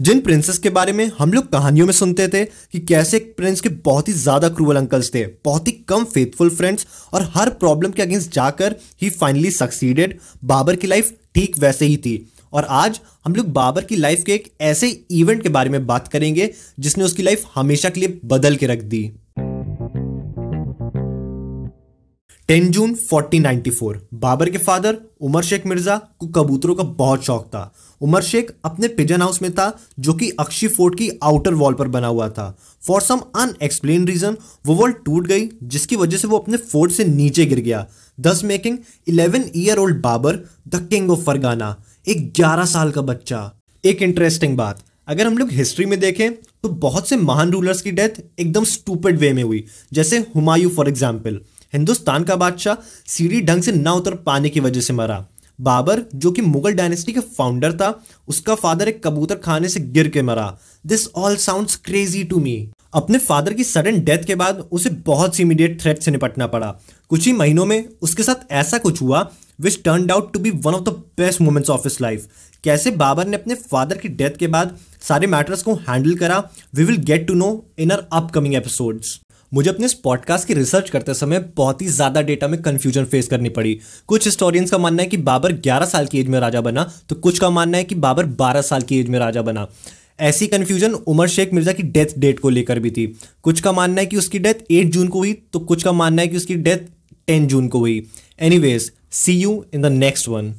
जिन princess के बारे में हम लोग कहानियों में सुनते थे कि कैसे एक प्रिंस के बहुत ही ज़्यादा क्रूअल अंकल्स थे, बहुत ही कम फेथफुल फ्रेंड्स और हर प्रॉब्लम के अगेंस्ट जाकर ही फाइनली सक्सीडेड बाबर की लाइफ ठीक वैसे ही थी। और आज हम लोग बाबर की लाइफ के एक ऐसे इवेंट के बारे में बात करेंगे जिसने उसकी लाइफ हमेशा के लिए बदल के रख दी। 10 जून 1494 बाबर के फादर, उमर शेख मिर्ज़ा को कबूतरों का बहुत शौक था। उमर शेख अपने पिजन हाउस में था, जो कि अक्षी फोर्ट की आउटर वॉल पर बना हुआ था। फॉर सम अनएक्सप्लेन रीजन वो वॉल टूट गई, जिसकी वजह से वो अपने फोर्ट से नीचे गिर गया। Thus making 11 year old Babar the king of Fergana एक 11 साल का बच्चा। एक इंटरेस्टिंग बात, अगर हम लोग हिस्ट्री में देखें तो बहुत से महान रूलर्स की डेथ एकदम स्टूपिड वे में हुई। जैसे हुमायूं फॉर एग्ज़ाम्पल हिंदुस्तान का बादशाह सीढ़ी ढंग से ना उतर पाने की वजह से मरा। बाबर, जो कि मुगल डायनेस्टी का फाउंडर था, उसका फादर एक कबूतर खाने से गिर के मरा। This all sound crazy to me अपने फादर की सडन डेथ के बाद उसे बहुत सी इमीडिएट थ्रेट से निपटना पड़ा। कुछ ही महीनों में उसके साथ ऐसा कुछ हुआ which turn out to be one of the best moments of his life कैसे बाबर ने अपने फादर की डेथ के बाद सारे मैटर्स को हैंडल करा we will get to know in our upcoming episodes मुझे अपने इस पॉडकास्ट की रिसर्च करते समय बहुत ही ज़्यादा डेटा में कंफ्यूजन फेस करनी पड़ी। कुछ हिस्टोरियंस का मानना है कि बाबर 11 साल की एज में राजा बना तो कुछ का मानना है कि बाबर 12 साल की एज में राजा बना। ऐसी कंफ्यूजन उमर शेख मिर्ज़ा की डेथ डेट को लेकर भी थी। कुछ का मानना है कि उसकी डेथ 8 जून को हुई तो कुछ का मानना है कि उसकी डेथ 10 जून को हुई। Anyways see you in the next one